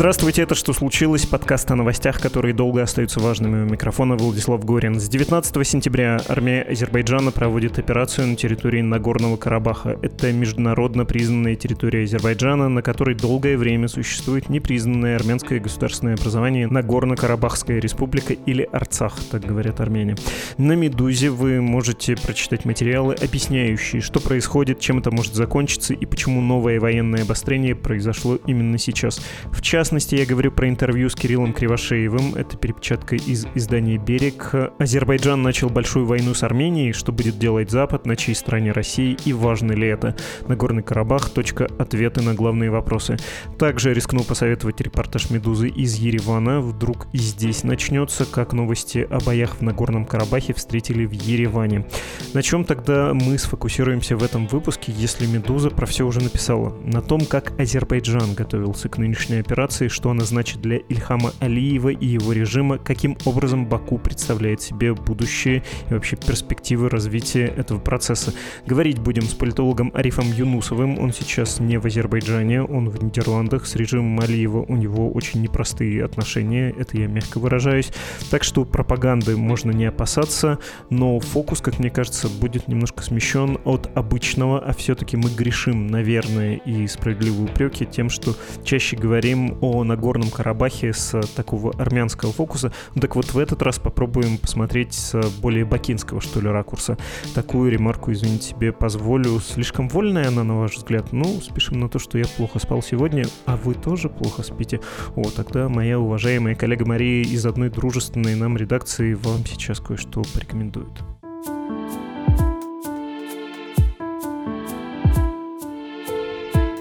Здравствуйте, это «Что случилось?» Подкаст о новостях, которые долго остаются важными. У микрофона Владислав Горин. С 19 сентября армия Азербайджана проводит операцию на территории Нагорного Карабаха. Это международно признанная территория Азербайджана, на которой долгое время существует непризнанное армянское государственное образование Нагорно-Карабахская республика или Арцах, так говорят армяне. На «Медузе» вы можете прочитать материалы, объясняющие, что происходит, чем это может закончиться и почему новое военное обострение произошло именно сейчас. В частности, частности, я говорю про интервью с Кириллом Кривошеевым. Это перепечатка из издания «Берег». Азербайджан начал большую войну с Арменией. Что будет делать Запад, на чьей стороне России и важно ли это? Нагорный Карабах. Точка. Ответы на главные вопросы. Также рискну посоветовать репортаж «Медузы» из Еревана. Вдруг и здесь начнется, как новости о боях в Нагорном Карабахе встретили в Ереване. На чем тогда мы сфокусируемся в этом выпуске, если «Медуза» про все уже написала? На том, как Азербайджан готовился к нынешней операции ситуации, что она значит для Ильхама Алиева и его режима, каким образом Баку представляет себе будущее и вообще перспективы развития этого процесса. Говорить будем с политологом Арифом Юнусовым. Он сейчас не в Азербайджане, он в Нидерландах. С режимом Алиева у него очень непростые отношения, это я мягко выражаюсь. Так что пропаганды можно не опасаться, но фокус, как мне кажется, будет немножко смещен от обычного, а все-таки мы грешим, наверное, и справедливые упреки тем, что чаще говорим о о Нагорном Карабахе с такого армянского фокуса. Так вот, в этот раз попробуем посмотреть с более бакинского, что ли, ракурса. Такую ремарку, извините себе, позволю. Слишком вольная она, на ваш взгляд? Ну, спешим на то, что я плохо спал сегодня, а вы тоже плохо спите. О, тогда моя уважаемая коллега Мария из одной дружественной нам редакции вам сейчас кое-что порекомендует.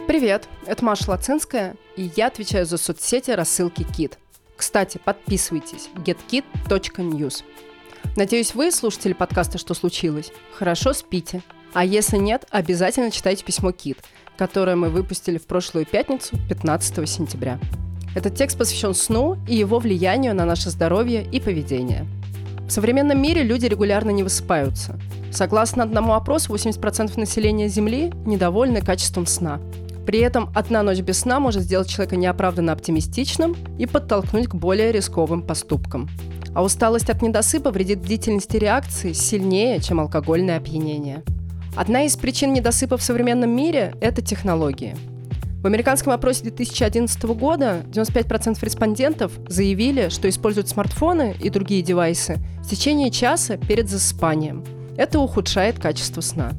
Привет, это Маша Лацинская, и я отвечаю за соцсети рассылки Kit. Кстати, подписывайтесь getkit.news. Надеюсь, вы, слушатели подкаста «Что случилось?» хорошо спите. А если нет, обязательно читайте письмо Кит, которое мы выпустили в прошлую пятницу, 15 сентября. Этот текст посвящен сну и его влиянию на наше здоровье и поведение. В современном мире люди регулярно не высыпаются. Согласно одному опросу, 80% населения Земли недовольны качеством сна – при этом одна ночь без сна может сделать человека неоправданно оптимистичным и подтолкнуть к более рисковым поступкам. А усталость от недосыпа вредит бдительности реакции сильнее, чем алкогольное опьянение. Одна из причин недосыпа в современном мире – это технологии. В американском опросе 2011 года 95% респондентов заявили, что используют смартфоны и другие девайсы в течение часа перед засыпанием. Это ухудшает качество сна.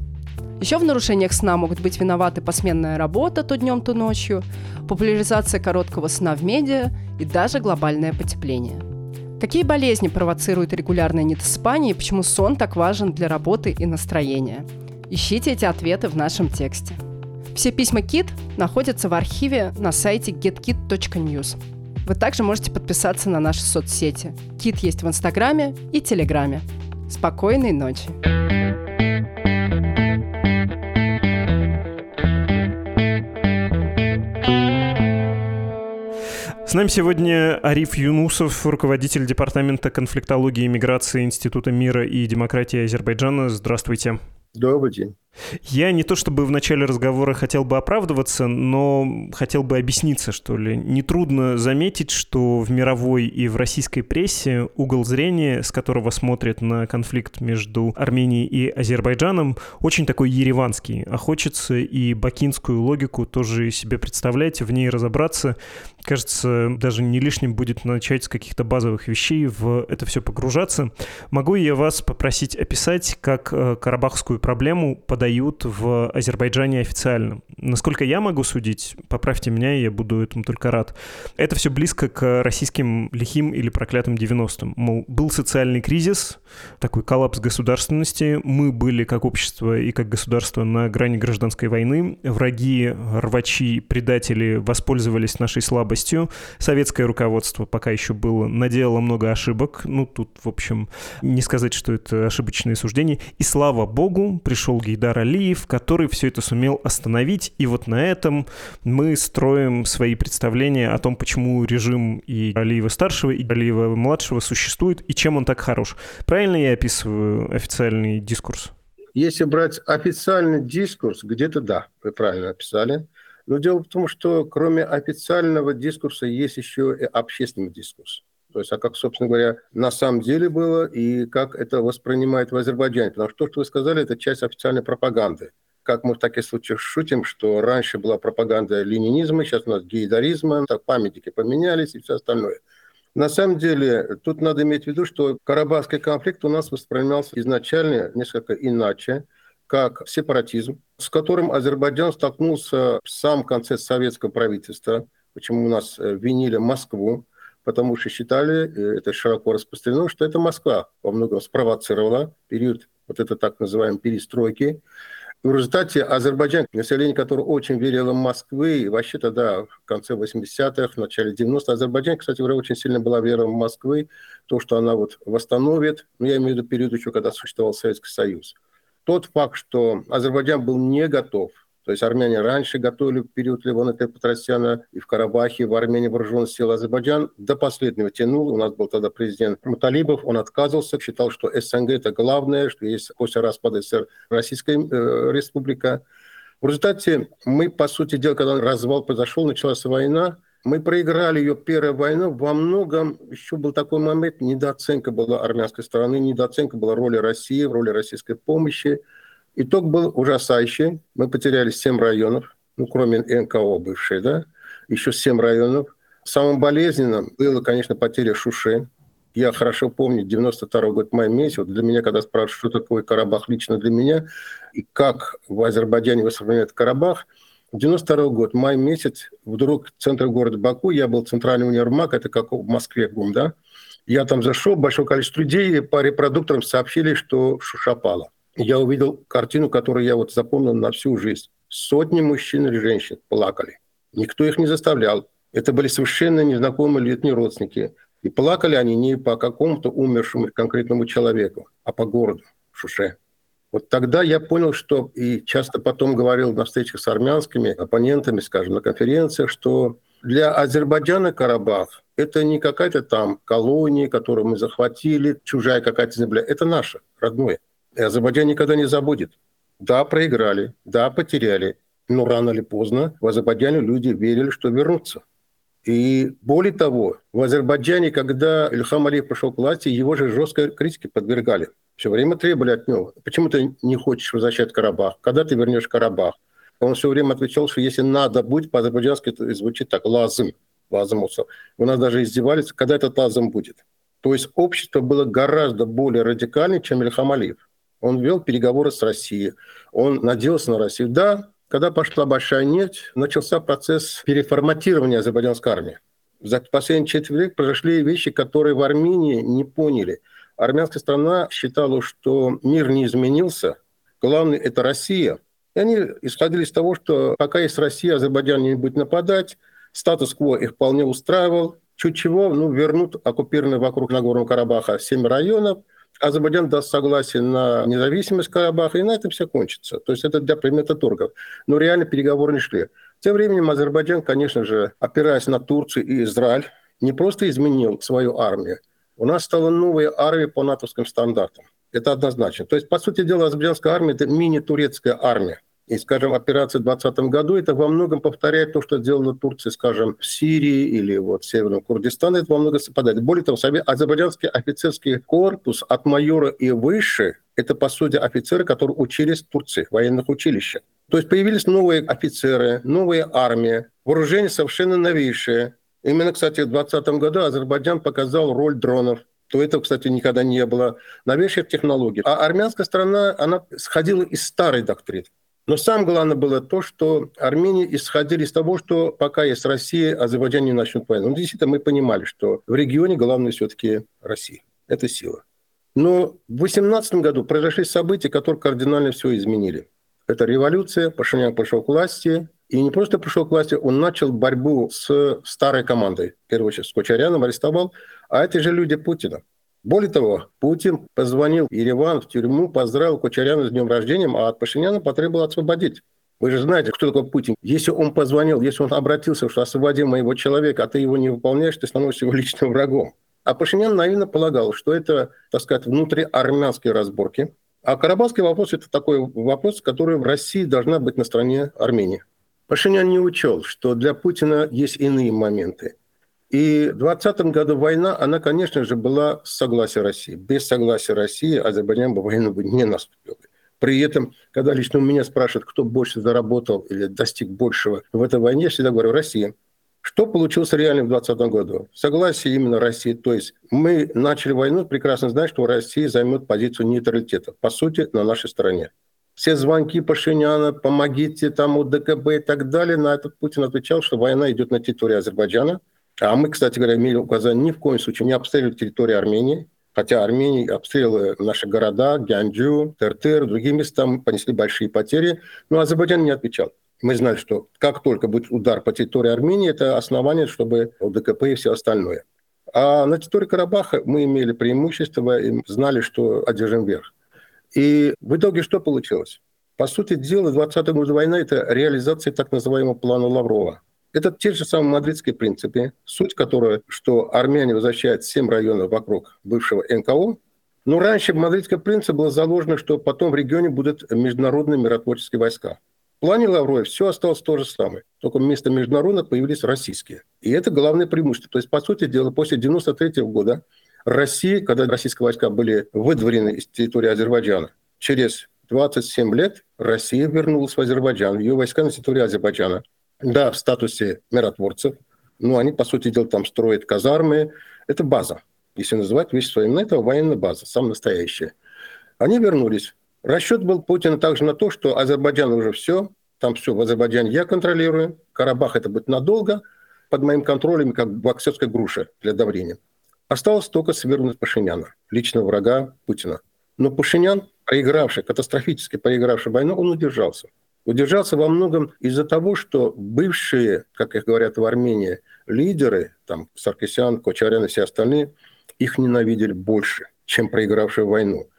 Еще в нарушениях сна могут быть виноваты посменная работа то днем, то ночью, популяризация короткого сна в медиа и даже глобальное потепление. Какие болезни провоцируют регулярное недосыпание и почему сон так важен для работы и настроения? Ищите эти ответы в нашем тексте. Все письма Кит находятся в архиве на сайте getkit.news. Вы также можете подписаться на наши соцсети. Кит есть в Инстаграме и Телеграме. Спокойной ночи! С нами сегодня Ариф Юнусов, руководитель Департамента конфликтологии и миграции Института мира и демократии Азербайджана. Здравствуйте. Добрый день. Я не то чтобы в начале разговора хотел бы оправдываться, но хотел бы объясниться, что ли. Нетрудно заметить, что в мировой и в российской прессе угол зрения, с которого смотрят на конфликт между Арменией и Азербайджаном, очень такой ереванский. А хочется и бакинскую логику тоже себе представлять, в ней разобраться. Кажется, даже не лишним будет начать с каких-то базовых вещей, в это все погружаться. Могу я вас попросить описать, как э, карабахскую проблему подают в Азербайджане официально? Насколько я могу судить, поправьте меня, я буду этому только рад. Это все близко к российским лихим или проклятым 90-м. Мол, был социальный кризис, такой коллапс государственности, мы были как общество и как государство на грани гражданской войны, враги, рвачи, предатели воспользовались нашей слабостью. Советское руководство пока еще было, наделало много ошибок. Ну, тут, в общем, не сказать, что это ошибочные суждения. И слава богу, пришел Гейдар Алиев, который все это сумел остановить. И вот на этом мы строим свои представления о том, почему режим и Алиева-старшего, и Алиева-младшего существует, и чем он так хорош. Правильно я описываю официальный дискурс? Если брать официальный дискурс, где-то да, вы правильно описали. Но дело в том, что кроме официального дискурса есть еще и общественный дискурс. То есть, а как, собственно говоря, на самом деле было и как это воспринимают в Азербайджане. Потому что то, что вы сказали, это часть официальной пропаганды. Как мы в таких случаях шутим, что раньше была пропаганда ленинизма, сейчас у нас гейдаризма, так памятники поменялись и все остальное. На самом деле, тут надо иметь в виду, что Карабахский конфликт у нас воспринимался изначально несколько иначе как сепаратизм, с которым Азербайджан столкнулся в самом конце советского правительства, почему у нас э, винили Москву, потому что считали, э, это широко распространено, что это Москва во многом спровоцировала период вот это так называемой перестройки. В результате Азербайджан, население которое очень верило в Москвы, и вообще тогда, в конце 80-х, в начале 90-х, Азербайджан, кстати говоря, очень сильно была вера в Москвы, то, что она вот восстановит, ну, я имею в виду период еще, когда существовал Советский Союз тот факт, что Азербайджан был не готов, то есть армяне раньше готовили период Левона Петросяна и в Карабахе, в Армении вооруженные силы Азербайджан до последнего тянул. У нас был тогда президент Муталибов, он отказывался, считал, что СНГ это главное, что есть после распада СССР Российская э, Республика. В результате мы, по сути дела, когда развал произошел, началась война, мы проиграли ее первую войну. Во многом еще был такой момент, недооценка была армянской стороны, недооценка была роли России, роли российской помощи. Итог был ужасающий. Мы потеряли 7 районов, ну, кроме НКО бывшей, да, еще 7 районов. Самым болезненным было, конечно, потеря Шуши. Я хорошо помню 92 год, май месяц. Вот для меня, когда спрашивают, что такое Карабах лично для меня, и как в Азербайджане воспринимают Карабах – 92 год, май месяц, вдруг в центре города Баку, я был центральный универмаг, это как в Москве ГУМ, да, я там зашел, большое количество людей, по репродукторам сообщили, что шуша пала. Я увидел картину, которую я вот запомнил на всю жизнь. Сотни мужчин и женщин плакали. Никто их не заставлял. Это были совершенно незнакомые летние родственники. И плакали они не по какому-то умершему конкретному человеку, а по городу Шуше. Вот тогда я понял, что и часто потом говорил на встречах с армянскими оппонентами, скажем, на конференциях, что для Азербайджана Карабах это не какая-то там колония, которую мы захватили, чужая какая-то земля. Это наша, родное. И Азербайджан никогда не забудет. Да, проиграли, да, потеряли, но рано или поздно в Азербайджане люди верили, что вернутся. И более того, в Азербайджане, когда Ильхам Алиев пришел к власти, его же жесткой критике подвергали все время требовали от него. Почему ты не хочешь возвращать Карабах? Когда ты вернешь Карабах? Он все время отвечал, что если надо будет, по-азербайджански это звучит так, лазым. лазым У нас даже издевались, когда этот лазым будет. То есть общество было гораздо более радикальнее, чем Ильхам Алиев. Он вел переговоры с Россией, он надеялся на Россию. Да, когда пошла большая нефть, начался процесс переформатирования азербайджанской армии. За последние четверть век произошли вещи, которые в Армении не поняли – армянская страна считала, что мир не изменился, главное – это Россия. И они исходили из того, что пока есть Россия, Азербайджан не будет нападать, статус-кво их вполне устраивал. Чуть чего, ну, вернут оккупированные вокруг Нагорного Карабаха семь районов, Азербайджан даст согласие на независимость Карабаха, и на этом все кончится. То есть это для предмета торгов. Но реально переговоры не шли. Тем временем Азербайджан, конечно же, опираясь на Турцию и Израиль, не просто изменил свою армию, у нас стала новая армия по натовским стандартам. Это однозначно. То есть, по сути дела, азербайджанская армия – это мини-турецкая армия. И, скажем, операция в 2020 году, это во многом повторяет то, что сделала Турция, скажем, в Сирии или вот в Северном Курдистане, это во многом совпадает. Более того, азербайджанский офицерский корпус от майора и выше – это, по сути, офицеры, которые учились в Турции, в военных училищах. То есть появились новые офицеры, новая армия, вооружение совершенно новейшее, Именно, кстати, в 2020 году Азербайджан показал роль дронов. То этого, кстати, никогда не было. Новейших технологий. А армянская страна, она сходила из старой доктрины. Но самое главное было то, что Армения исходили из того, что пока есть Россия, Азербайджан не начнет войну. Ну, действительно, мы понимали, что в регионе главное все-таки Россия. Это сила. Но в 2018 году произошли события, которые кардинально все изменили. Это революция, Пашинян пришел к власти, и не просто пришел к власти, он начал борьбу с старой командой. В первую очередь с Кочаряном арестовал, а это же люди Путина. Более того, Путин позвонил Ереван, в тюрьму, поздравил Кочаряна с днем рождения, а от Пашиняна потребовал освободить. Вы же знаете, кто такой Путин. Если он позвонил, если он обратился, что освободи моего человека, а ты его не выполняешь, ты становишься его личным врагом. А Пашинян наивно полагал, что это, так сказать, внутриармянские разборки. А Карабахский вопрос – это такой вопрос, который в России должна быть на стороне Армении. Пашинян не учел, что для Путина есть иные моменты. И в 2020 году война, она, конечно же, была с согласия России. Без согласия России Азербайджан бы войну бы не наступил. При этом, когда лично у меня спрашивают, кто больше заработал или достиг большего в этой войне, я всегда говорю «Россия». Что получилось реально в 2020 году? Согласие именно России. То есть мы начали войну, прекрасно зная, что Россия займет позицию нейтралитета, по сути, на нашей стороне. Все звонки Пашиняна, помогите там у ДКБ и так далее, на этот Путин отвечал, что война идет на территории Азербайджана. А мы, кстати говоря, имели указание ни в коем случае не обстреливать территорию Армении, Хотя Армения обстрелы наши города, Гянджу, Тертер, другие места понесли большие потери, но Азербайджан не отвечал. Мы знали, что как только будет удар по территории Армении, это основание, чтобы ЛДКП и все остальное. А на территории Карабаха мы имели преимущество и знали, что одержим верх. И в итоге что получилось? По сути дела, 20 года война – это реализация так называемого плана Лаврова. Это те же самые мадридские принципы, суть которой, что армяне возвращают 7 районов вокруг бывшего НКО, но раньше в мадридском принципе было заложено, что потом в регионе будут международные миротворческие войска. В плане Лаврова все осталось то же самое, только вместо международных появились российские. И это главное преимущество. То есть, по сути дела, после 1993 года Россия, когда российские войска были выдворены из территории Азербайджана, через 27 лет Россия вернулась в Азербайджан, ее войска на территории Азербайджана да, в статусе миротворцев, но они, по сути дела, там строят казармы. Это база. Если называть вещи своим именами, это военная база, самая настоящая. Они вернулись. Расчет был Путина также на то, что Азербайджан уже все, там все в Азербайджане я контролирую, Карабах это будет надолго, под моим контролем, как боксерская груша для давления. Осталось только свергнуть Пашиняна, личного врага Путина. Но Пашинян, проигравший, катастрофически проигравший войну, он удержался удержался во многом из-за того, что бывшие, как их говорят в Армении, лидеры, там Саркисян, Кочарян и все остальные, их ненавидели больше, чем проигравшие войну.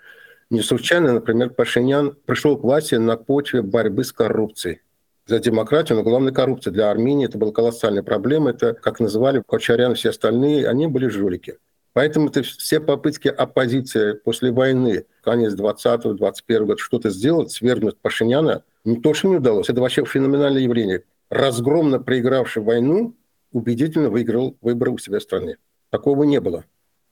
Не случайно, например, Пашинян пришел к власти на почве борьбы с коррупцией за демократию, но главное коррупция. Для Армении это была колоссальная проблема. Это, как называли Кочарян и все остальные, они были жулики. Поэтому это все попытки оппозиции после войны, конец 20-21 года, что-то сделать, свергнуть Пашиняна, не то, что не удалось, это вообще феноменальное явление. Разгромно проигравший войну убедительно выиграл выборы у себя в стране. Такого не было.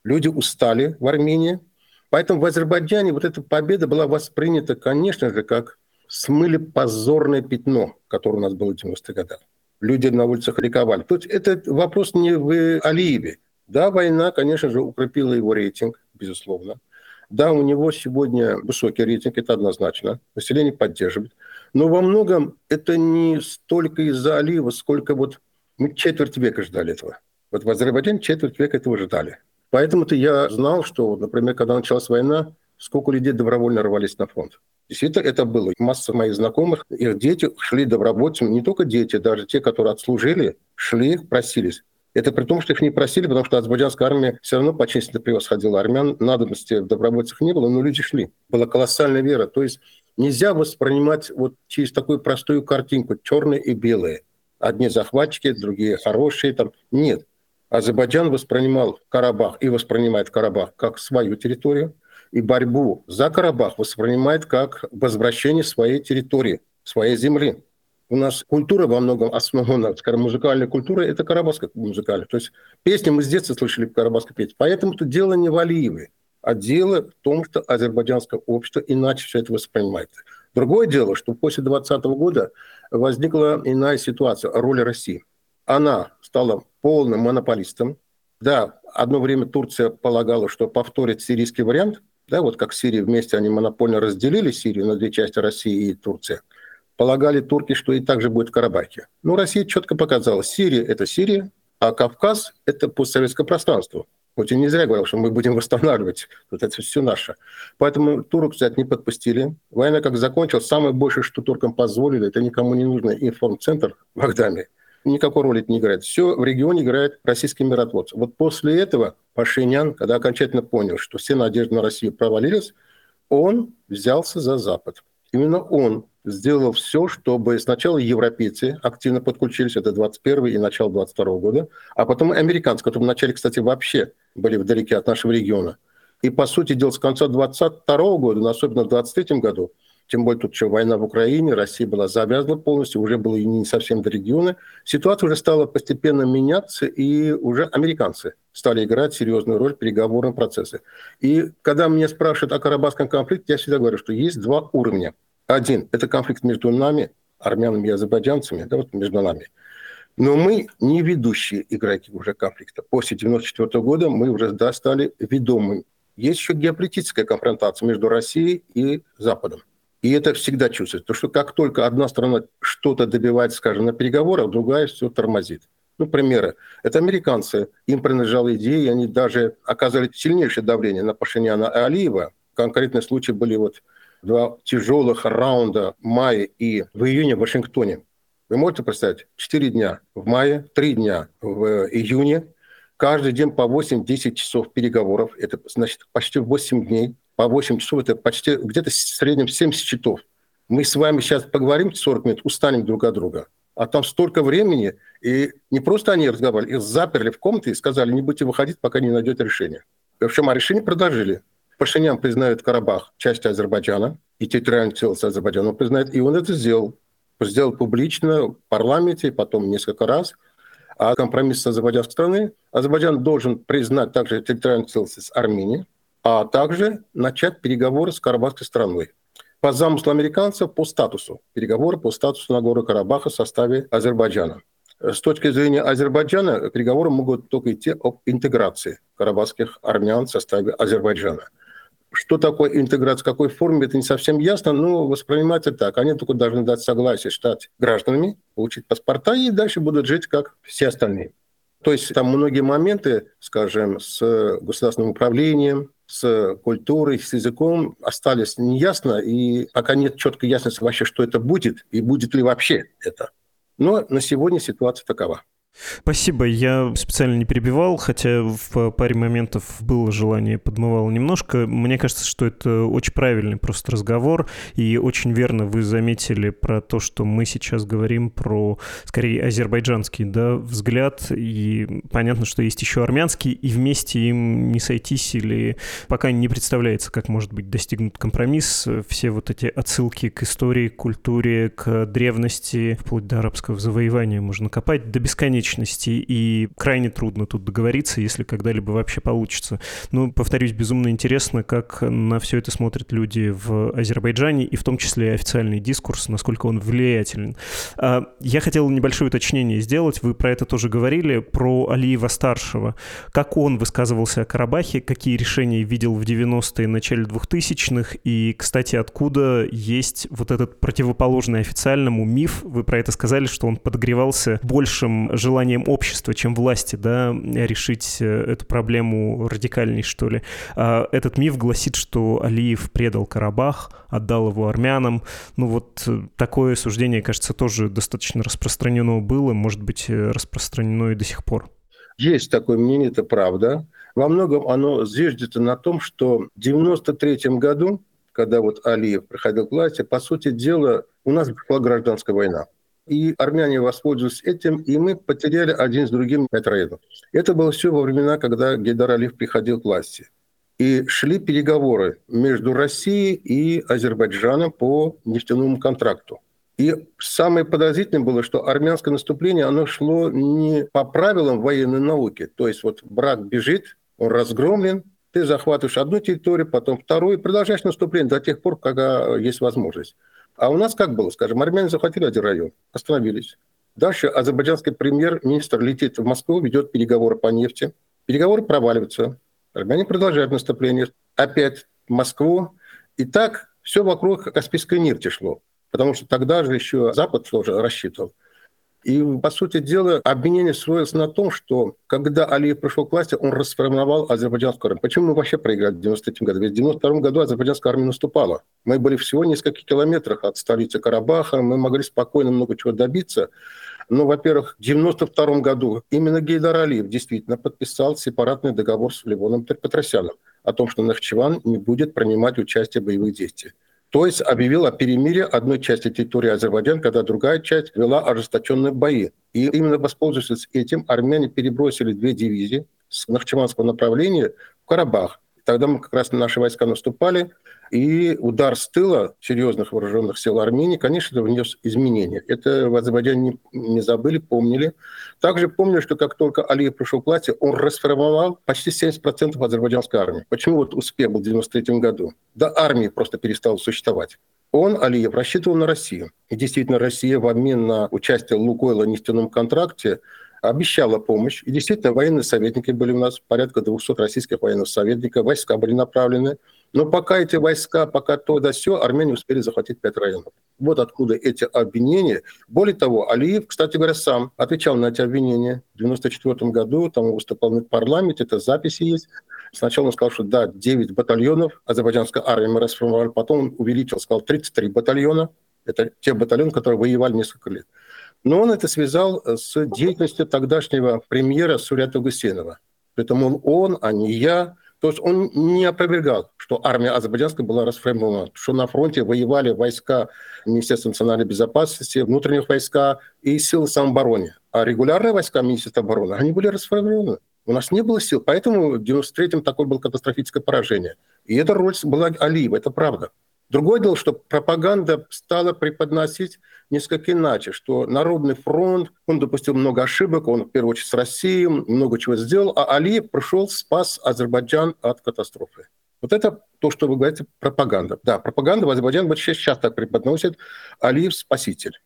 Люди устали в Армении. Поэтому в Азербайджане вот эта победа была воспринята, конечно же, как смыли позорное пятно, которое у нас было в 90-х годах. Люди на улицах ликовали. То есть это вопрос не в Алиеве. Да, война, конечно же, укрепила его рейтинг, безусловно. Да, у него сегодня высокий рейтинг, это однозначно. Население поддерживает. Но во многом это не столько из-за Алиева, сколько вот мы четверть века ждали этого. Вот в Азербайджане четверть века этого ждали. Поэтому-то я знал, что, например, когда началась война, сколько людей добровольно рвались на фронт. Действительно, это было. Масса моих знакомых, их дети шли добровольцами, не только дети, даже те, которые отслужили, шли, просились. Это при том, что их не просили, потому что азербайджанская армия все равно по численности превосходила армян. Надобности в добровольцах не было, но люди шли. Была колоссальная вера. То есть нельзя воспринимать вот через такую простую картинку, черные и белые. Одни захватчики, другие хорошие. Там. Нет. Азербайджан воспринимал Карабах и воспринимает Карабах как свою территорию, и борьбу за Карабах воспринимает как возвращение своей территории, своей земли. У нас культура во многом основана, скажем, музыкальная культура – это карабахская музыкальная. То есть песни мы с детства слышали карабахской петь. Поэтому тут дело не в Алиеве, а дело в том, что азербайджанское общество иначе все это воспринимает. Другое дело, что после 2020 года возникла иная ситуация, роль России. Она стала полным монополистом. Да, одно время Турция полагала, что повторит сирийский вариант, да, вот как Сирия вместе они монопольно разделили Сирию на две части России и Турция – полагали турки, что и так же будет в Карабахе. Но Россия четко показала, Сирия – это Сирия, а Кавказ – это постсоветское пространство. Путин не зря говорил, что мы будем восстанавливать, вот это все наше. Поэтому турок, кстати, не подпустили. Война как закончилась, самое большее, что туркам позволили, это никому не нужный информцентр в Багдаме. Никакой роли это не играет. Все в регионе играет российский миротворцы. Вот после этого Пашинян, когда окончательно понял, что все надежды на Россию провалились, он взялся за Запад. Именно он сделал все, чтобы сначала европейцы активно подключились, это 21 и начало 22 года, а потом американцы, которые вначале, кстати, вообще были вдалеке от нашего региона. И, по сути дела, с конца 22 года, но особенно в 23 году, тем более тут еще война в Украине, Россия была завязана полностью, уже было и не совсем до региона. Ситуация уже стала постепенно меняться, и уже американцы стали играть серьезную роль в переговорном процессе. И когда меня спрашивают о Карабахском конфликте, я всегда говорю, что есть два уровня. Один – это конфликт между нами, армянами и азербайджанцами, да, вот между нами. Но мы не ведущие игроки уже конфликта. После 1994 года мы уже да, стали ведомыми. Есть еще геополитическая конфронтация между Россией и Западом. И это всегда чувствуется. То, что как только одна страна что-то добивается, скажем, на переговорах, другая все тормозит. Ну, примеры. Это американцы. Им принадлежала идея, и они даже оказали сильнейшее давление на Пашиняна и Алиева. Конкретные случаи были вот два тяжелых раунда в мае и в июне в Вашингтоне. Вы можете представить? Четыре дня в мае, три дня в июне. Каждый день по 8-10 часов переговоров. Это значит почти 8 дней по 8 часов, это почти где-то в среднем 70 часов. Мы с вами сейчас поговорим 40 минут, устанем друг от друга. А там столько времени, и не просто они разговаривали, их заперли в комнате и сказали, не будете выходить, пока не найдете решение. В общем, а решение продолжили. Пашинян признает Карабах частью Азербайджана, и территориальную целостность Азербайджана признает, и он это сделал. Сделал публично в парламенте, потом несколько раз. А компромисс с азербайджанской стороны, Азербайджан должен признать также территориальную целостность Армении, а также начать переговоры с карабахской страной. По замыслу американцев, по статусу. Переговоры по статусу Нагорного Карабаха в составе Азербайджана. С точки зрения Азербайджана, переговоры могут только идти об интеграции карабахских армян в составе Азербайджана. Что такое интеграция, в какой форме, это не совсем ясно, но воспринимается так. Они только должны дать согласие стать гражданами, получить паспорта и дальше будут жить, как все остальные. То есть там многие моменты, скажем, с государственным управлением, с культурой, с языком остались неясно, и пока нет четкой ясности вообще, что это будет, и будет ли вообще это. Но на сегодня ситуация такова. Спасибо. Я специально не перебивал, хотя в паре моментов было желание, подмывало немножко. Мне кажется, что это очень правильный просто разговор, и очень верно вы заметили про то, что мы сейчас говорим про, скорее, азербайджанский да, взгляд, и понятно, что есть еще армянский, и вместе им не сойтись или пока не представляется, как может быть достигнут компромисс. Все вот эти отсылки к истории, к культуре, к древности, вплоть до арабского завоевания можно копать до бесконечности бесконечности, и крайне трудно тут договориться, если когда-либо вообще получится. Ну, повторюсь, безумно интересно, как на все это смотрят люди в Азербайджане, и в том числе официальный дискурс, насколько он влиятелен. А, я хотел небольшое уточнение сделать, вы про это тоже говорили, про Алиева-старшего. Как он высказывался о Карабахе, какие решения видел в 90-е, начале 2000-х, и, кстати, откуда есть вот этот противоположный официальному миф, вы про это сказали, что он подогревался большим желанием желанием общества, чем власти, да, решить э, эту проблему радикальней, что ли. А этот миф гласит, что Алиев предал Карабах, отдал его армянам. Ну вот э, такое суждение, кажется, тоже достаточно распространено было, может быть, э, распространено и до сих пор. Есть такое мнение, это правда. Во многом оно зиждется на том, что в 1993 году, когда вот Алиев приходил к власти, по сути дела, у нас была гражданская война и армяне воспользовались этим, и мы потеряли один с другим Петроеду. Это было все во времена, когда Гейдар Алиев приходил к власти. И шли переговоры между Россией и Азербайджаном по нефтяному контракту. И самое подозрительное было, что армянское наступление, оно шло не по правилам военной науки. То есть вот брат бежит, он разгромлен, ты захватываешь одну территорию, потом вторую, и продолжаешь наступление до тех пор, когда есть возможность. А у нас как было, скажем, армяне захватили один район, остановились. Дальше азербайджанский премьер-министр летит в Москву, ведет переговоры по нефти. Переговоры проваливаются. Армяне продолжают наступление. Опять в Москву. И так все вокруг Каспийской нефти шло. Потому что тогда же еще Запад тоже рассчитывал. И, по сути дела, обвинение строилось на том, что когда Алиев пришел к власти, он расформировал азербайджанскую армию. Почему мы вообще проиграли в 93 году? Ведь в 92 году азербайджанская армия наступала. Мы были всего в нескольких километрах от столицы Карабаха, мы могли спокойно много чего добиться. Но, во-первых, в 92 году именно Гейдар Алиев действительно подписал сепаратный договор с Левоном Петросяном о том, что Нахчеван не будет принимать участие в боевых действиях. То есть объявил о перемирии одной части территории Азербайджана, когда другая часть вела ожесточенные бои. И именно воспользовавшись этим, армяне перебросили две дивизии с Нахчеванского направления в Карабах. Тогда мы как раз наши войска наступали, и удар с тыла серьезных вооруженных сил Армении, конечно, внес изменения. Это в Азербайджане не, не забыли, помнили. Также помню, что как только Алиев пришел к власти, он расформовал почти 70% азербайджанской армии. Почему вот успех был в 1993 году? Да армии просто перестала существовать. Он, Алиев, рассчитывал на Россию. И действительно, Россия в обмен на участие Лукойла в нефтяном контракте обещала помощь. И действительно, военные советники были у нас, порядка 200 российских военных советников, войска были направлены. Но пока эти войска, пока то да все, армяне успели захватить пять районов. Вот откуда эти обвинения. Более того, Алиев, кстати говоря, сам отвечал на эти обвинения. В 1994 году там он выступал в парламенте, это записи есть. Сначала он сказал, что да, 9 батальонов азербайджанской армии мы расформировали, потом он увеличил, сказал 33 батальона. Это те батальоны, которые воевали несколько лет. Но он это связал с деятельностью тогдашнего премьера Сурята Гусейнова. Поэтому он, а не я, то есть он не опровергал, что армия азербайджанская была расформирована, что на фронте воевали войска Министерства национальной безопасности, внутренних войска и силы самообороны. А регулярные войска Министерства обороны, они были расформированы. У нас не было сил, поэтому в 93-м такое было катастрофическое поражение. И эта роль была Алиева, это правда. Другое дело, что пропаганда стала преподносить несколько иначе, что Народный фронт, он допустил много ошибок, он в первую очередь с Россией много чего сделал, а Алиев пришел, спас Азербайджан от катастрофы. Вот это то, что вы говорите, пропаганда. Да, пропаганда в Азербайджане вот сейчас так преподносит Алиев спаситель.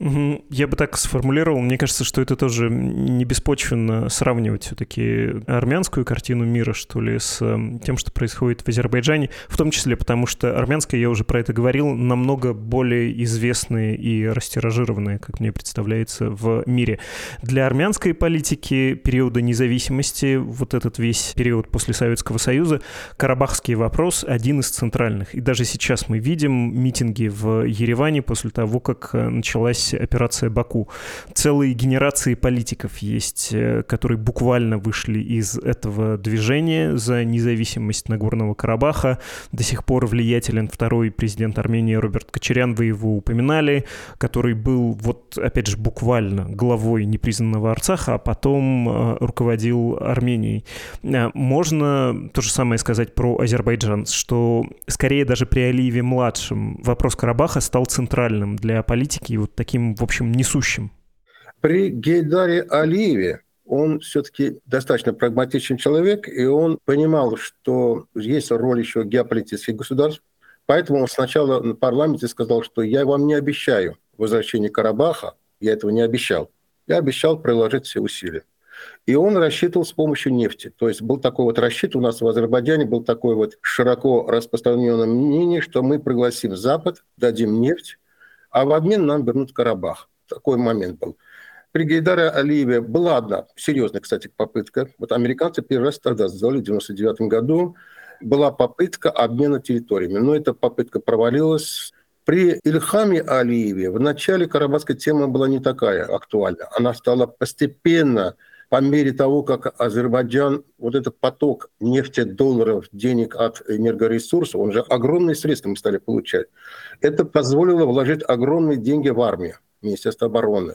Я бы так сформулировал. Мне кажется, что это тоже не беспочвенно сравнивать все-таки армянскую картину мира, что ли, с эм, тем, что происходит в Азербайджане, в том числе потому, что армянская, я уже про это говорил, намного более известная и растиражированная, как мне представляется, в мире. Для армянской политики периода независимости, вот этот весь период после Советского Союза, карабахский вопрос один из центральных. И даже сейчас мы видим митинги в Ереване после того, как э, началась началась операция «Баку». Целые генерации политиков есть, э, которые буквально вышли из этого движения за независимость Нагорного Карабаха. До сих пор влиятелен второй президент Армении Роберт Кочерян, вы его упоминали, который был, вот опять же, буквально главой непризнанного Арцаха, а потом э, руководил Арменией. Э, можно то же самое сказать про Азербайджан, что скорее даже при Алиеве-младшем вопрос Карабаха стал центральным для политики и вот таких таким, в общем, несущим? При Гейдаре Алиеве он все-таки достаточно прагматичный человек, и он понимал, что есть роль еще геополитических государств. Поэтому он сначала на парламенте сказал, что я вам не обещаю возвращение Карабаха, я этого не обещал. Я обещал приложить все усилия. И он рассчитывал с помощью нефти. То есть был такой вот расчет у нас в Азербайджане, был такой вот широко распространенное мнение, что мы пригласим Запад, дадим нефть, а в обмен нам вернут Карабах. Такой момент был. При Гейдаре Алиеве была одна серьезная, кстати, попытка. Вот американцы первый раз тогда сделали, в 99 году, была попытка обмена территориями. Но эта попытка провалилась. При Ильхаме Алиеве в начале карабахская тема была не такая актуальна. Она стала постепенно по мере того, как Азербайджан, вот этот поток нефти, долларов, денег от энергоресурсов, он же огромные средства мы стали получать, это позволило вложить огромные деньги в армию, Министерство обороны.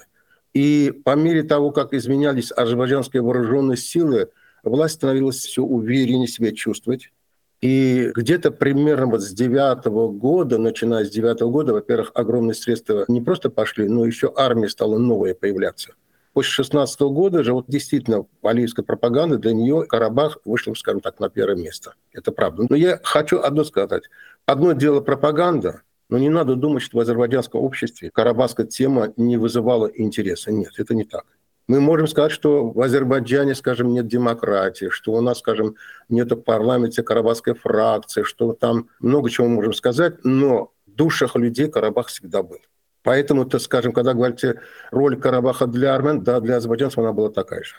И по мере того, как изменялись азербайджанские вооруженные силы, власть становилась все увереннее себя чувствовать. И где-то примерно вот с девятого года, начиная с девятого года, во-первых, огромные средства не просто пошли, но еще армия стала новая появляться. После 16 года же вот действительно алиевская пропаганда для нее Карабах вышел, скажем так, на первое место. Это правда. Но я хочу одно сказать. Одно дело пропаганда, но не надо думать, что в азербайджанском обществе карабахская тема не вызывала интереса. Нет, это не так. Мы можем сказать, что в Азербайджане, скажем, нет демократии, что у нас, скажем, нет в парламенте карабахской фракции, что там много чего мы можем сказать, но в душах людей Карабах всегда был. Поэтому, то, скажем, когда говорите роль Карабаха для армян, да, для азербайджанцев она была такая же.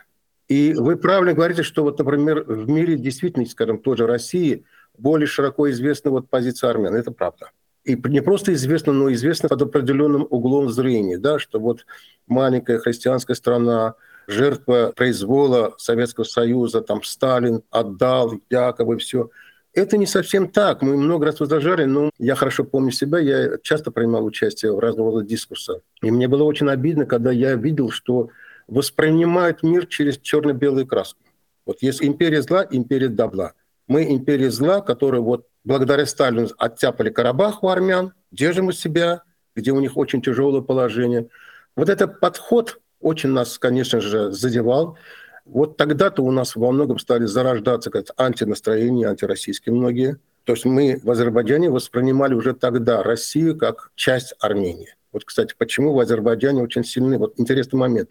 И вы правильно говорите, что вот, например, в мире действительно, скажем, тоже России более широко известна вот позиция армян. Это правда. И не просто известно, но известно под определенным углом зрения, да, что вот маленькая христианская страна, жертва произвола Советского Союза, там Сталин отдал якобы все – это не совсем так. Мы много раз возражали, но я хорошо помню себя, я часто принимал участие в разного рода дискурсах. И мне было очень обидно, когда я видел, что воспринимают мир через черно-белую краску. Вот есть империя зла, империя добра. Мы империя зла, которая вот благодаря Сталину оттяпали Карабах у армян, держим у себя, где у них очень тяжелое положение. Вот этот подход очень нас, конечно же, задевал. Вот тогда-то у нас во многом стали зарождаться как антинастроения, антироссийские многие. То есть мы в Азербайджане воспринимали уже тогда Россию как часть Армении. Вот, кстати, почему в Азербайджане очень сильный, вот интересный момент.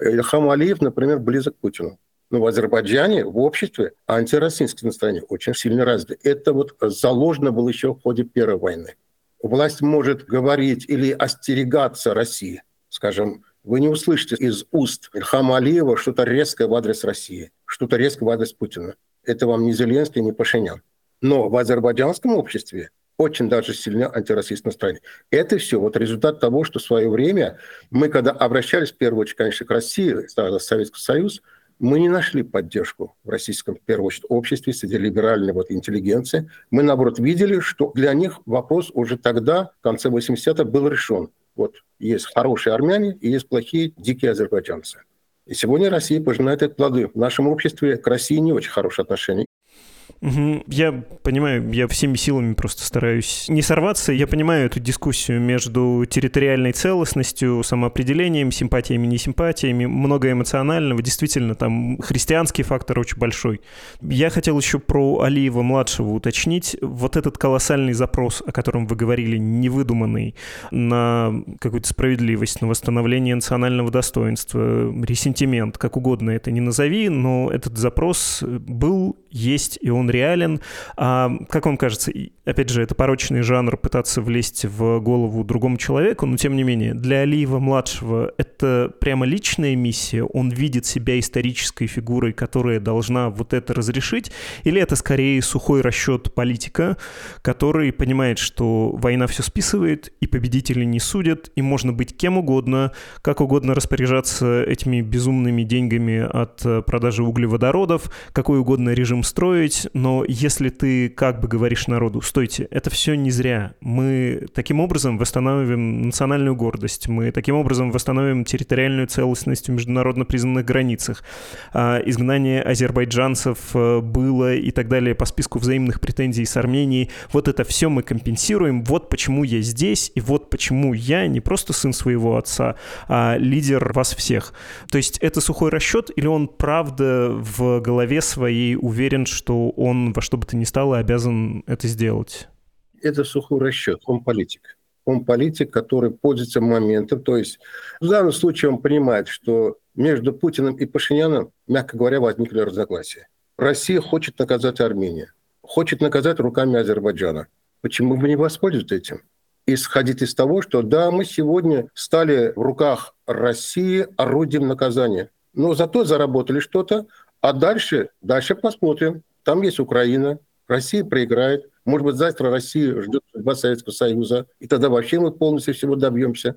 Ильхам Алиев, например, близок к Путину. Но в Азербайджане, в обществе, антироссийские настроения очень сильно развиты. Это вот заложено было еще в ходе Первой войны. Власть может говорить или остерегаться России. Скажем, вы не услышите из уст Ильхама Алиева что-то резкое в адрес России, что-то резкое в адрес Путина. Это вам не Зеленский, не Пашинян. Но в азербайджанском обществе очень даже сильно антироссийское настроение. Это все вот результат того, что в свое время мы, когда обращались в первую очередь, конечно, к России, Советский Союз, мы не нашли поддержку в российском, в первую очередь, обществе, среди либеральной вот, интеллигенции. Мы, наоборот, видели, что для них вопрос уже тогда, в конце 80-х, был решен. Вот есть хорошие армяне и есть плохие дикие азербайджанцы. И сегодня Россия пожинает эти плоды. В нашем обществе к России не очень хорошее отношение. Угу. Я понимаю, я всеми силами просто стараюсь не сорваться. Я понимаю эту дискуссию между территориальной целостностью, самоопределением, симпатиями, несимпатиями, много эмоционального. Действительно, там христианский фактор очень большой. Я хотел еще про Алиева-младшего уточнить. Вот этот колоссальный запрос, о котором вы говорили, невыдуманный, на какую-то справедливость, на восстановление национального достоинства, ресентимент, как угодно это не назови, но этот запрос был, есть, и он реален. А, как вам кажется, опять же, это порочный жанр пытаться влезть в голову другому человеку, но тем не менее, для Алиева-младшего это прямо личная миссия, он видит себя исторической фигурой, которая должна вот это разрешить, или это скорее сухой расчет политика, который понимает, что война все списывает, и победители не судят, и можно быть кем угодно, как угодно распоряжаться этими безумными деньгами от продажи углеводородов, какой угодно режим строить, но если ты как бы говоришь народу, стойте, это все не зря, мы таким образом восстановим национальную гордость, мы таким образом восстановим территориальную целостность в международно признанных границах, а изгнание азербайджанцев э, было и так далее по списку взаимных претензий с Арменией, вот это все мы компенсируем, вот почему я здесь, и вот почему я не просто сын своего отца, а лидер вас всех. То есть это сухой расчет, или он правда в голове своей уверен, что он он во что бы то ни стало обязан это сделать? Это сухой расчет, он политик. Он политик, который пользуется моментом. То есть в данном случае он понимает, что между Путиным и Пашиняном, мягко говоря, возникли разногласия. Россия хочет наказать Армению, хочет наказать руками Азербайджана. Почему бы не воспользоваться этим? Исходить из того, что да, мы сегодня стали в руках России орудием наказания, но зато заработали что-то, а дальше, дальше посмотрим. Там есть Украина, Россия проиграет. Может быть, завтра Россия ждет судьба Советского Союза, и тогда вообще мы полностью всего добьемся.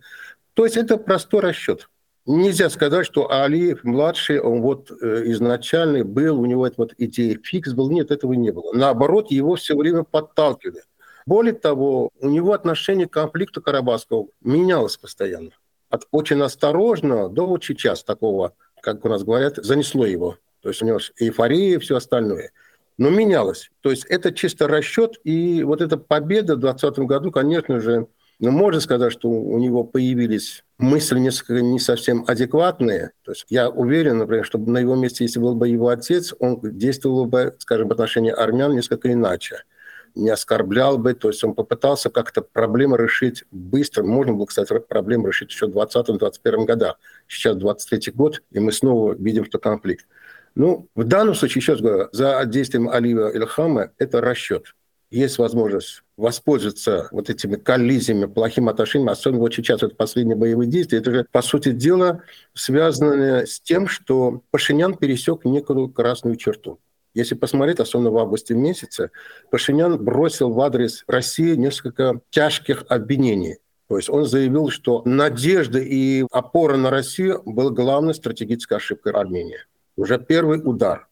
То есть это простой расчет. Нельзя сказать, что Алиев младший, он вот э, изначально был, у него эта вот идея фикс был. Нет, этого не было. Наоборот, его все время подталкивали. Более того, у него отношение к конфликту Карабахского менялось постоянно. От очень осторожного до вот сейчас такого, как у нас говорят, занесло его. То есть у него эйфория и все остальное но менялось. То есть это чисто расчет, и вот эта победа в 2020 году, конечно же, ну, можно сказать, что у него появились мысли несколько не совсем адекватные. То есть я уверен, например, что на его месте, если был бы его отец, он действовал бы, скажем, в отношении армян несколько иначе не оскорблял бы, то есть он попытался как-то проблемы решить быстро. Можно было, кстати, проблемы решить еще в 2020-2021 годах. Сейчас 23 год, и мы снова видим, что конфликт. Ну, в данном случае, еще раз говорю, за действием Алиева Ильхама это расчет. Есть возможность воспользоваться вот этими коллизиями, плохим отношением, особенно вот сейчас это последние боевые действия, это же, по сути дела, связано с тем, что Пашинян пересек некую красную черту. Если посмотреть, особенно в августе месяце, Пашинян бросил в адрес России несколько тяжких обвинений. То есть он заявил, что надежда и опора на Россию была главной стратегической ошибкой Армении. Уже первый удар.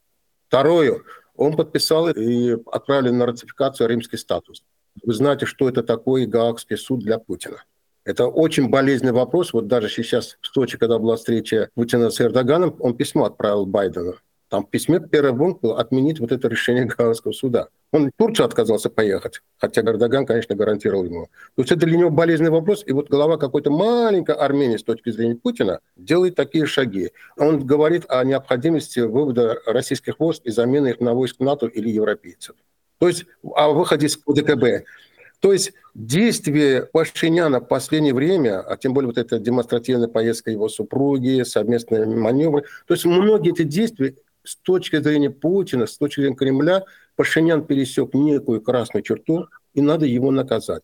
Второе. Он подписал и отправили на ратификацию римский статус. Вы знаете, что это такое Гаагский суд для Путина. Это очень болезненный вопрос. Вот даже сейчас в Сочи, когда была встреча Путина с Эрдоганом, он письмо отправил Байдену. Там в письме первый пункт был отменить вот это решение Гаагского суда. Он в Турцию отказался поехать, хотя Эрдоган, конечно, гарантировал ему. То есть это для него болезненный вопрос, и вот голова какой-то маленькой Армении с точки зрения Путина делает такие шаги. Он говорит о необходимости вывода российских войск и замены их на войск НАТО или европейцев. То есть о выходе из ОДКБ. То есть действия Пашиняна в последнее время, а тем более вот эта демонстративная поездка его супруги, совместные маневры, то есть многие эти действия с точки зрения Путина, с точки зрения Кремля, Пашинян пересек некую красную черту, и надо его наказать.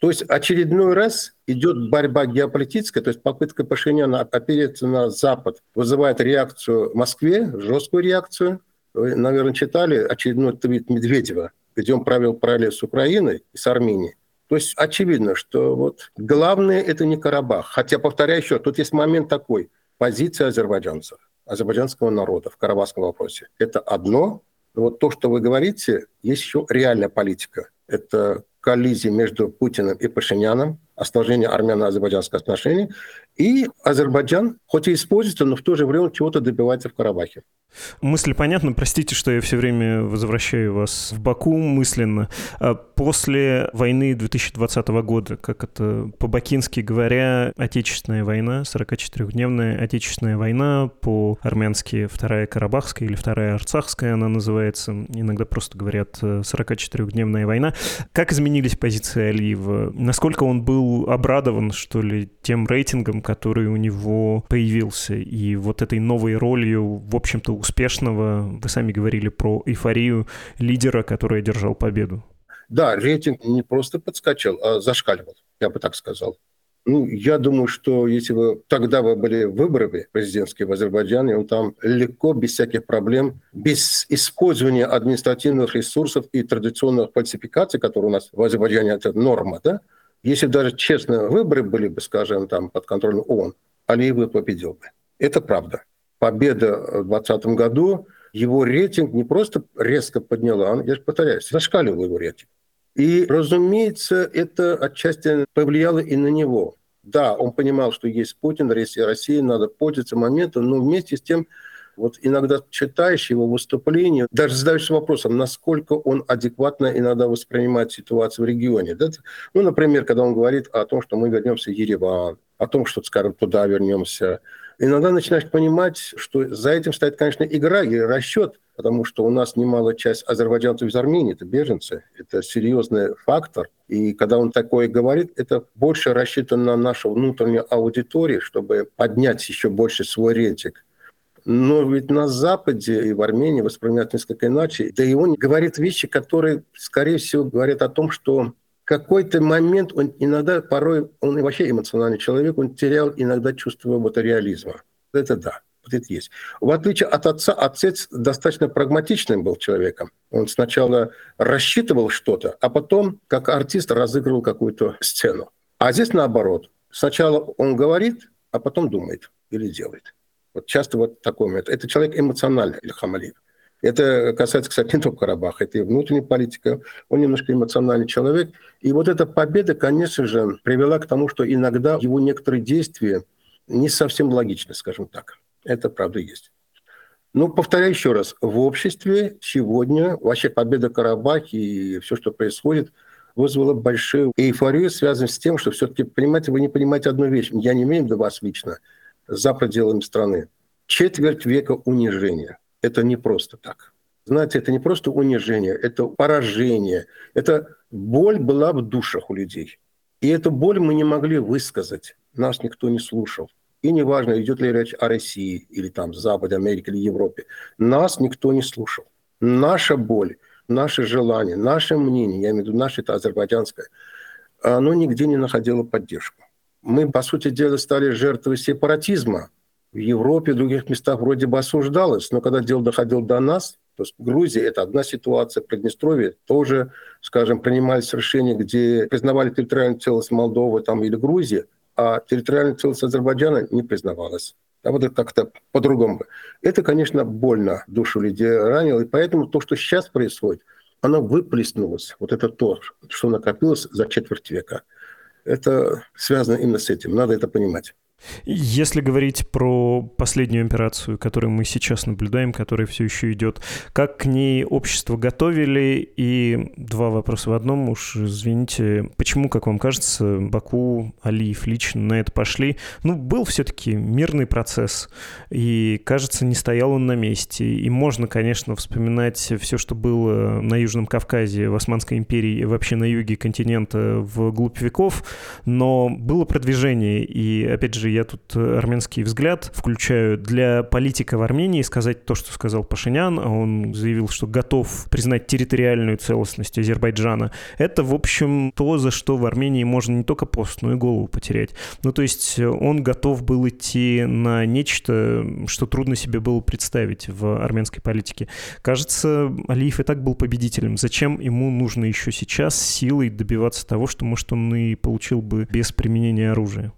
То есть очередной раз идет борьба геополитическая, то есть попытка Пашиняна опереться на Запад вызывает реакцию в Москве, жесткую реакцию. Вы, наверное, читали очередной твит Медведева, где он провел параллель с Украиной и с Арменией. То есть очевидно, что вот главное это не Карабах. Хотя, повторяю еще, тут есть момент такой, позиция азербайджанцев азербайджанского народа в карабахском вопросе. Это одно. Но вот то, что вы говорите, есть еще реальная политика. Это коллизия между Путиным и Пашиняном, осложнение армяно-азербайджанских отношений. И Азербайджан, хоть и используется, но в то же время чего-то добивается в Карабахе. Мысль понятна. Простите, что я все время возвращаю вас в Баку мысленно. А после войны 2020 года, как это по-бакински говоря, Отечественная война, 44-дневная Отечественная война, по-армянски Вторая Карабахская или Вторая Арцахская она называется. Иногда просто говорят 44-дневная война. Как изменились позиции Алиева? Насколько он был обрадован, что ли, тем рейтингом, который у него появился, и вот этой новой ролью, в общем-то, успешного, вы сами говорили про эйфорию лидера, который одержал победу. Да, рейтинг не просто подскочил, а зашкаливал, я бы так сказал. Ну, я думаю, что если бы тогда бы были выборы президентские в Азербайджане, он там легко, без всяких проблем, без использования административных ресурсов и традиционных фальсификаций, которые у нас в Азербайджане это норма, да, если даже честно выборы были бы, скажем, там под контролем ООН, Алиев бы победил бы. Это правда. Победа в 2020 году, его рейтинг не просто резко подняла, он, я же повторяюсь, зашкаливал его рейтинг. И, разумеется, это отчасти повлияло и на него. Да, он понимал, что есть Путин, Россия, Россия, надо пользоваться моментом, но вместе с тем вот иногда читаешь его выступления, даже задаешься вопросом, насколько он адекватно иногда воспринимает ситуацию в регионе. Да? Ну, например, когда он говорит о том, что мы вернемся в Ереван, о том, что, скажем, туда вернемся. Иногда начинаешь понимать, что за этим стоит, конечно, игра и расчет, потому что у нас немало часть азербайджанцев из Армении, это беженцы, это серьезный фактор. И когда он такое говорит, это больше рассчитано на нашу внутреннюю аудиторию, чтобы поднять еще больше свой рейтинг. Но ведь на Западе и в Армении воспринимают несколько иначе. Да и он говорит вещи, которые, скорее всего, говорят о том, что какой-то момент он иногда, порой, он и вообще эмоциональный человек, он терял иногда чувство вот реализма. Это да, вот это есть. В отличие от отца, отец достаточно прагматичным был человеком. Он сначала рассчитывал что-то, а потом, как артист, разыгрывал какую-то сцену. А здесь наоборот. Сначала он говорит, а потом думает или делает. Вот часто вот такой момент. Это человек эмоциональный, Ильхам Алиев. Это касается, кстати, не только Карабаха, это и внутренняя политика. Он немножко эмоциональный человек. И вот эта победа, конечно же, привела к тому, что иногда его некоторые действия не совсем логичны, скажем так. Это правда есть. Но повторяю еще раз, в обществе сегодня вообще победа Карабахи и все, что происходит, вызвало большую эйфорию, связанную с тем, что все-таки, понимаете, вы не понимаете одну вещь. Я не имею виду вас лично – за пределами страны. Четверть века унижения. Это не просто так. Знаете, это не просто унижение, это поражение. Это боль была в душах у людей. И эту боль мы не могли высказать. Нас никто не слушал. И неважно, идет ли речь о России, или там Западе, Америке, или Европе. Нас никто не слушал. Наша боль, наши желания, наше мнение, я имею в виду наше, это азербайджанское, оно нигде не находило поддержку мы, по сути дела, стали жертвой сепаратизма. В Европе, в других местах вроде бы осуждалось, но когда дело доходило до нас, то есть Грузия – это одна ситуация, Приднестровье тоже, скажем, принимались решения, где признавали территориальную целостность Молдовы там, или Грузии, а территориальная целостность Азербайджана не признавалась. А вот это как-то по-другому. Это, конечно, больно душу людей ранило, и поэтому то, что сейчас происходит, оно выплеснулось, вот это то, что накопилось за четверть века – это связано именно с этим. Надо это понимать. Если говорить про последнюю операцию, которую мы сейчас наблюдаем, которая все еще идет, как к ней общество готовили? И два вопроса в одном, уж извините, почему, как вам кажется, Баку, Алиев лично на это пошли? Ну, был все-таки мирный процесс, и, кажется, не стоял он на месте. И можно, конечно, вспоминать все, что было на Южном Кавказе, в Османской империи, вообще на юге континента в глубь веков, но было продвижение, и, опять же, я тут э, армянский взгляд включаю. Для политика в Армении сказать то, что сказал Пашинян, а он заявил, что готов признать территориальную целостность Азербайджана, это, в общем, то, за что в Армении можно не только пост, но и голову потерять. Ну, то есть э, он готов был идти на нечто, что трудно себе было представить в армянской политике. Кажется, Алиев и так был победителем. Зачем ему нужно еще сейчас силой добиваться того, что, может, он и получил бы без применения оружия?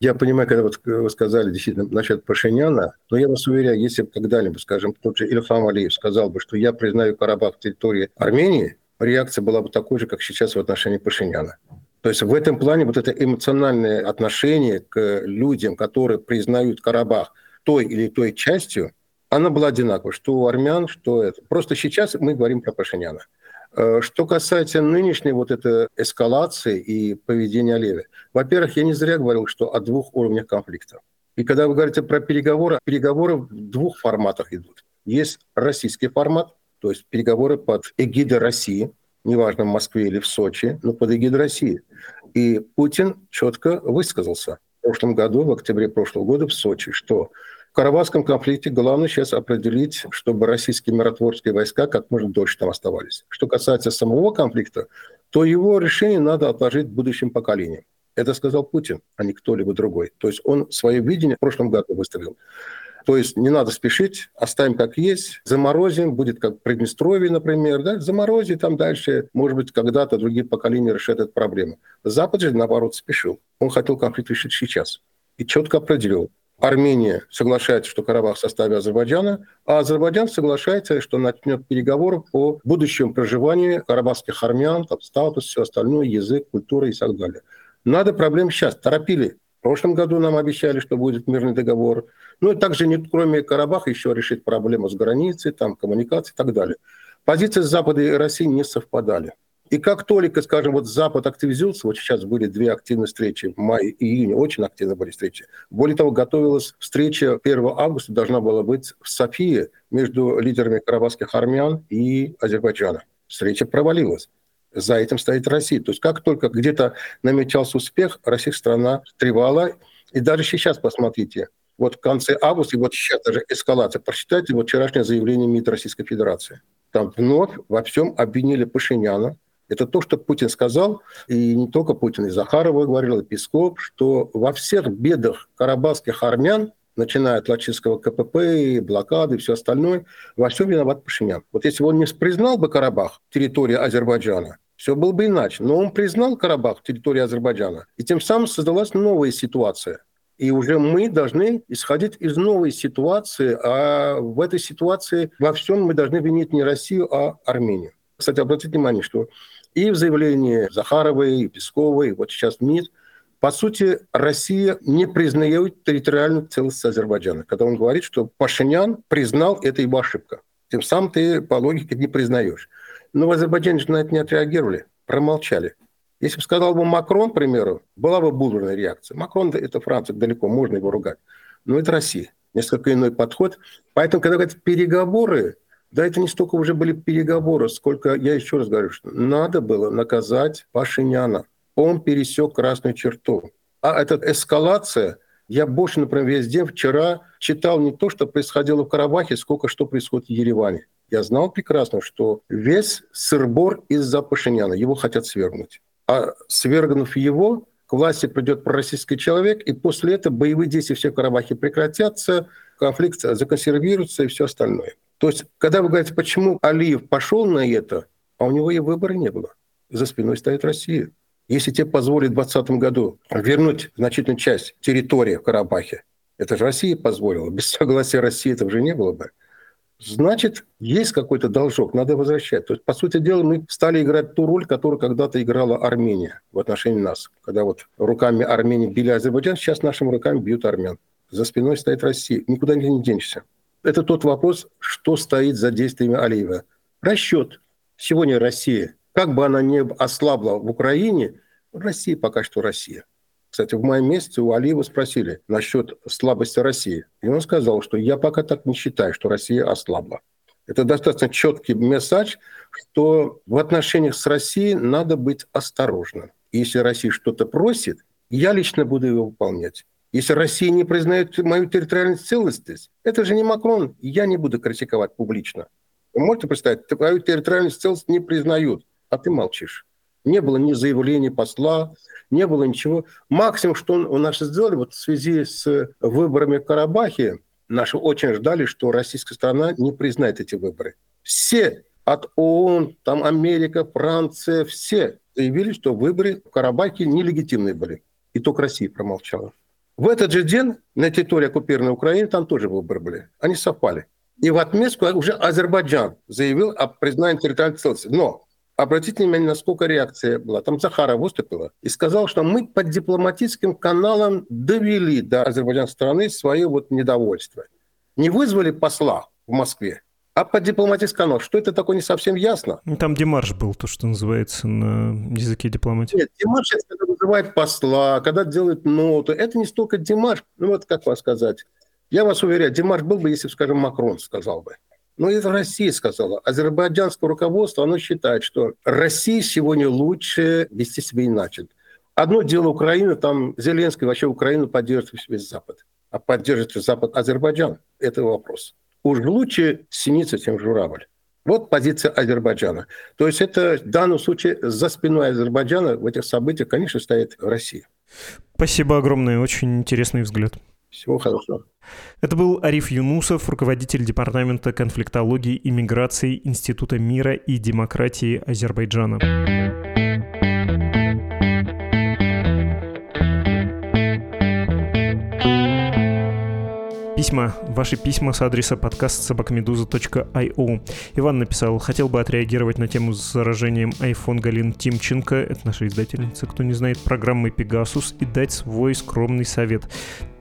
Я понимаю, когда вот вы сказали действительно насчет Пашиняна, но я вас уверяю, если бы когда-либо, скажем, тот же Ильхам Алиев сказал бы, что я признаю Карабах территорией Армении, реакция была бы такой же, как сейчас в отношении Пашиняна. То есть в этом плане вот это эмоциональное отношение к людям, которые признают Карабах той или той частью, она была одинакова, что у армян, что это. Просто сейчас мы говорим про Пашиняна. Э, что касается нынешней вот этой эскалации и поведения Леви, во-первых, я не зря говорил, что о двух уровнях конфликта. И когда вы говорите про переговоры, переговоры в двух форматах идут. Есть российский формат, то есть переговоры под эгидой России, неважно, в Москве или в Сочи, но под эгидой России. И Путин четко высказался в прошлом году, в октябре прошлого года в Сочи, что Карабахском конфликте главное сейчас определить, чтобы российские миротворческие войска как можно дольше там оставались. Что касается самого конфликта, то его решение надо отложить будущим поколениям. Это сказал Путин, а не кто-либо другой. То есть он свое видение в прошлом году выставил. То есть не надо спешить, оставим как есть, заморозим, будет как Приднестровье, например, да, заморозим там дальше, может быть, когда-то другие поколения решат эту проблему. Запад же, наоборот, спешил. Он хотел конфликт решить сейчас. И четко определил, Армения соглашается, что Карабах в составе Азербайджана, а Азербайджан соглашается, что начнет переговоры по будущему проживанию карабахских армян, там, статус, все остальное, язык, культура и так далее. Надо проблем сейчас. Торопили. В прошлом году нам обещали, что будет мирный договор. Ну и также, не, кроме Карабаха, еще решить проблему с границей, там, коммуникацией и так далее. Позиции Запада и России не совпадали. И как только, скажем, вот Запад активизируется, вот сейчас были две активные встречи в мае и июне, очень активно были встречи. Более того, готовилась встреча 1 августа, должна была быть в Софии между лидерами карабахских армян и Азербайджана. Встреча провалилась. За этим стоит Россия. То есть как только где-то намечался успех, Россия страна тревала. И даже сейчас посмотрите, вот в конце августа, и вот сейчас даже эскалация. Прочитайте вот вчерашнее заявление МИД Российской Федерации. Там вновь во всем обвинили Пашиняна, это то, что Путин сказал, и не только Путин, и Захарова говорил, и Песков, что во всех бедах карабахских армян, начиная от Лачинского КПП, блокады и все остальное, во всем виноват Пашинян. Вот если бы он не признал бы Карабах территорией Азербайджана, все было бы иначе. Но он признал Карабах территорией Азербайджана, и тем самым создалась новая ситуация. И уже мы должны исходить из новой ситуации, а в этой ситуации во всем мы должны винить не Россию, а Армению. Кстати, обратите внимание, что и в заявлении Захаровой, и Песковой, вот сейчас МИД, по сути, Россия не признает территориальную целостность Азербайджана, когда он говорит, что Пашинян признал, это его ошибка. Тем самым ты по логике не признаешь. Но в Азербайджане же на это не отреагировали, промолчали. Если бы сказал бы Макрон, к примеру, была бы бурная реакция. Макрон – это Франция, далеко, можно его ругать. Но это Россия. Несколько иной подход. Поэтому, когда говорят переговоры, да, это не столько уже были переговоры, сколько, я еще раз говорю, что надо было наказать Пашиняна. Он пересек красную черту. А эта эскалация, я больше, например, весь день вчера читал не то, что происходило в Карабахе, сколько что происходит в Ереване. Я знал прекрасно, что весь сырбор из-за Пашиняна, его хотят свергнуть. А свергнув его, к власти придет пророссийский человек, и после этого боевые действия все в Карабахе прекратятся, конфликт законсервируется и все остальное. То есть, когда вы говорите, почему Алиев пошел на это, а у него и выбора не было. За спиной стоит Россия. Если тебе позволит в 2020 году вернуть значительную часть территории в Карабахе, это же Россия позволила. Без согласия России это уже не было бы. значит, есть какой-то должок, надо возвращать. То есть, по сути дела, мы стали играть ту роль, которую когда-то играла Армения в отношении нас. Когда вот руками Армении били Азербайджан, сейчас нашими руками бьют армян. За спиной стоит Россия. Никуда не денешься. Это тот вопрос, что стоит за действиями Алиева. Расчет. Сегодня Россия, как бы она ни ослабла в Украине, Россия пока что Россия. Кстати, в мае месяце у Алиева спросили насчет слабости России. И он сказал, что я пока так не считаю, что Россия ослабла. Это достаточно четкий месседж, что в отношениях с Россией надо быть осторожным. если Россия что-то просит, я лично буду его выполнять. Если Россия не признает мою территориальную целостность, это же не Макрон, я не буду критиковать публично. Вы можете представить, твою территориальную целостность не признают, а ты молчишь. Не было ни заявления посла, не было ничего. Максимум, что у нас сделали вот в связи с выборами в Карабахе, наши очень ждали, что российская страна не признает эти выборы. Все от ООН, там Америка, Франция, все заявили, что выборы в Карабахе нелегитимные были. И только Россия промолчала. В этот же день на территории оккупированной Украины там тоже выборы были. Они совпали. И в отместку уже Азербайджан заявил о признании территориальной целостности. Но обратите внимание, насколько реакция была. Там Захара выступила и сказал, что мы под дипломатическим каналом довели до азербайджанской страны свое вот недовольство. Не вызвали посла в Москве, а под дипломатический канал. Что это такое, не совсем ясно. Ну, там Демарш был, то, что называется на языке дипломатии. Нет, Демарш, это когда вызывает посла, когда делает ноту. Это не столько Демарш, ну вот как вам сказать. Я вас уверяю, Демарш был бы, если, скажем, Макрон сказал бы. Но это Россия сказала. Азербайджанское руководство, оно считает, что Россия сегодня лучше вести себя иначе. Одно дело Украина, там Зеленский вообще Украину поддерживает весь Запад. А поддерживает Запад Азербайджан? Это вопрос. Уж лучше синица, чем журавль. Вот позиция Азербайджана. То есть это в данном случае за спиной Азербайджана в этих событиях, конечно, стоит Россия. Спасибо огромное, очень интересный взгляд. Всего хорошего. Это был Ариф Юнусов, руководитель Департамента конфликтологии и миграции Института мира и демократии Азербайджана. Письма. Ваши письма с адреса подкаст собакамедуза.io. Иван написал, хотел бы отреагировать на тему с заражением iPhone Галин Тимченко, это наша издательница, кто не знает, программы Pegasus, и дать свой скромный совет.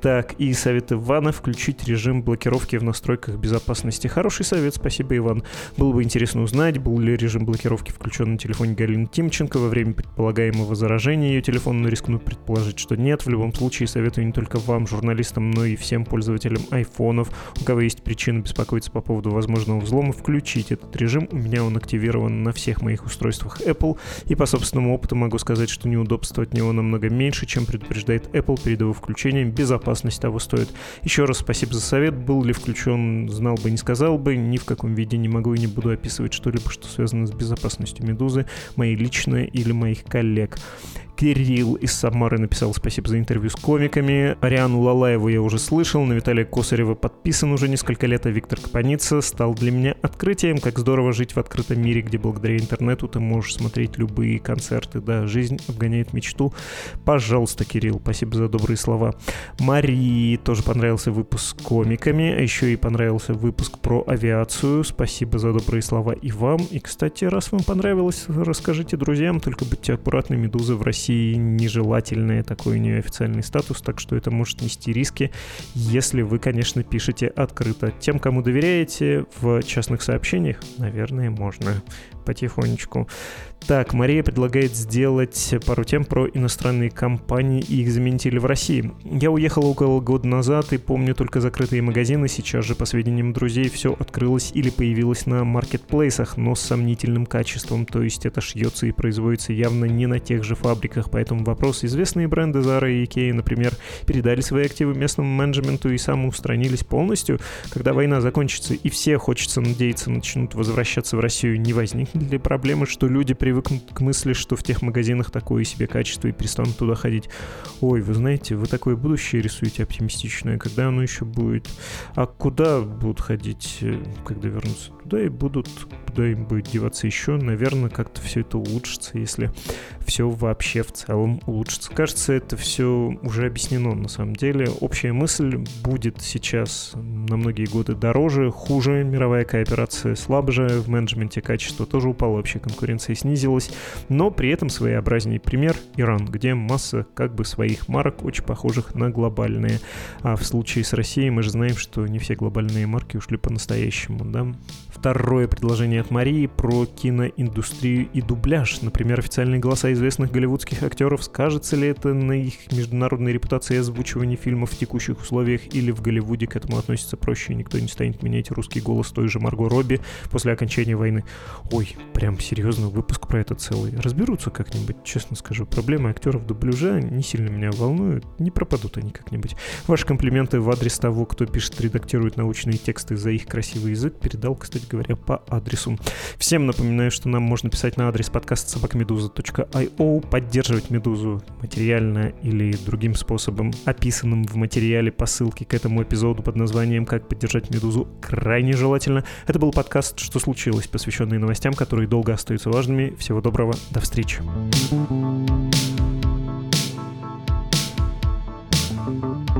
Так, и совет Ивана включить режим блокировки в настройках безопасности. Хороший совет, спасибо, Иван. Было бы интересно узнать, был ли режим блокировки включен на телефоне Галины Тимченко во время предполагаемого заражения ее телефона, но рискну предположить, что нет. В любом случае, советую не только вам, журналистам, но и всем пользователям айфонов, у кого есть причина беспокоиться по поводу возможного взлома, включить этот режим. У меня он активирован на всех моих устройствах Apple, и по собственному опыту могу сказать, что неудобства от него намного меньше, чем предупреждает Apple перед его включением. Безопасно безопасность того стоит. Еще раз спасибо за совет. Был ли включен, знал бы, не сказал бы. Ни в каком виде не могу и не буду описывать что-либо, что связано с безопасностью Медузы, моей личной или моих коллег. Кирилл из Самары написал спасибо за интервью с комиками. Ариану Лалаеву я уже слышал, на Виталия Косарева подписан уже несколько лет, а Виктор Капаница стал для меня открытием, как здорово жить в открытом мире, где благодаря интернету ты можешь смотреть любые концерты. Да, жизнь обгоняет мечту. Пожалуйста, Кирилл, спасибо за добрые слова. Марии тоже понравился выпуск с комиками, а еще и понравился выпуск про авиацию. Спасибо за добрые слова и вам. И, кстати, раз вам понравилось, расскажите друзьям, только будьте аккуратны, медузы в России нежелательный такой неофициальный статус, так что это может нести риски, если вы, конечно, пишете открыто. Тем, кому доверяете, в частных сообщениях, наверное, можно потихонечку. Так, Мария предлагает сделать пару тем про иностранные компании и их заменители в России. Я уехал около года назад и помню только закрытые магазины. Сейчас же, по сведениям друзей, все открылось или появилось на маркетплейсах, но с сомнительным качеством. То есть это шьется и производится явно не на тех же фабриках. Поэтому вопрос. Известные бренды Zara и Ikea, например, передали свои активы местному менеджменту и самоустранились полностью. Когда война закончится и все, хочется надеяться, начнут возвращаться в Россию, не возникнет ли проблемы, что люди привыкли привыкнут к мысли, что в тех магазинах такое себе качество и перестанут туда ходить. Ой, вы знаете, вы такое будущее рисуете оптимистичное, когда оно еще будет? А куда будут ходить, э, когда вернутся? Туда и будут, куда им будет деваться еще, наверное, как-то все это улучшится, если все вообще в целом улучшится. Кажется, это все уже объяснено на самом деле. Общая мысль будет сейчас на многие годы дороже, хуже, мировая кооперация слабже, в менеджменте качество тоже упало, вообще конкуренция снизилась, но при этом своеобразней пример Иран, где масса как бы своих марок, очень похожих на глобальные. А в случае с Россией мы же знаем, что не все глобальные марки ушли по-настоящему, да. Второе предложение от Марии про киноиндустрию и дубляж. Например, официальные голоса известных голливудских актеров. Скажется ли это на их международной репутации озвучивания фильмов в текущих условиях или в Голливуде к этому относится проще, и никто не станет менять русский голос той же Марго Робби после окончания войны. Ой, прям серьезно, выпуск про это целый. Разберутся как-нибудь, честно скажу. Проблемы актеров дубляжа не сильно меня волнуют, не пропадут они как-нибудь. Ваши комплименты в адрес того, кто пишет, редактирует научные тексты за их красивый язык, передал, кстати говоря, по адресу. Всем напоминаю, что нам можно писать на адрес подкаста собакамедуза.io, поддерживать Медузу материально или другим способом, описанным в материале по ссылке к этому эпизоду под названием «Как поддержать Медузу» крайне желательно. Это был подкаст «Что случилось?», посвященный новостям, которые долго остаются важными. Всего доброго, до встречи. thank you